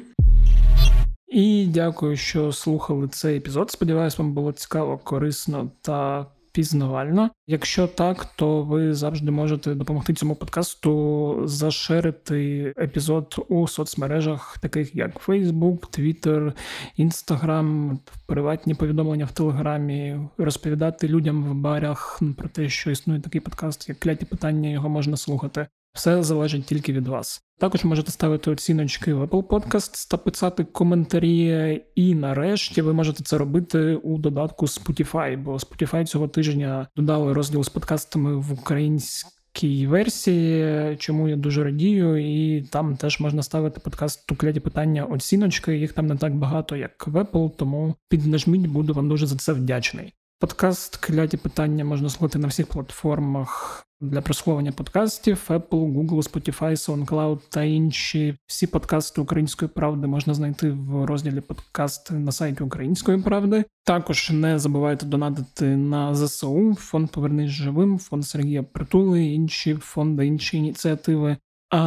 І дякую, що слухали цей епізод. Сподіваюсь, вам було цікаво, корисно та пізнавально. Якщо так, то ви завжди можете допомогти цьому подкасту зашерити епізод у соцмережах, таких як Facebook, Twitter, Instagram, приватні повідомлення в Телеграмі, розповідати людям в барях про те, що існує такий подкаст, як кляті питання, його можна слухати. Все залежить тільки від вас. Також можете ставити оціночки в Apple Podcasts та писати коментарі. І нарешті ви можете це робити у додатку Spotify, бо Spotify цього тижня додали розділ з подкастами в українській версії, чому я дуже радію, і там теж можна ставити подкаст «Тукляті питання оціночки. Їх там не так багато, як в Apple, тому піднажміть, буду вам дуже за це вдячний. Подкаст Кляті питання можна слухати на всіх платформах для прослуховування подкастів: Apple, Google, Spotify, SoundCloud та інші. Всі подкасти Української правди можна знайти в розділі подкасти на сайті Української правди. Також не забувайте донатити на ЗСУ, фонд Повернись живим, фонд Сергія Притули, інші фонди, інші ініціативи. А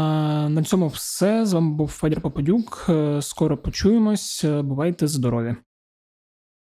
на цьому все з вами був Федір Попадюк. Скоро почуємось. Бувайте здорові!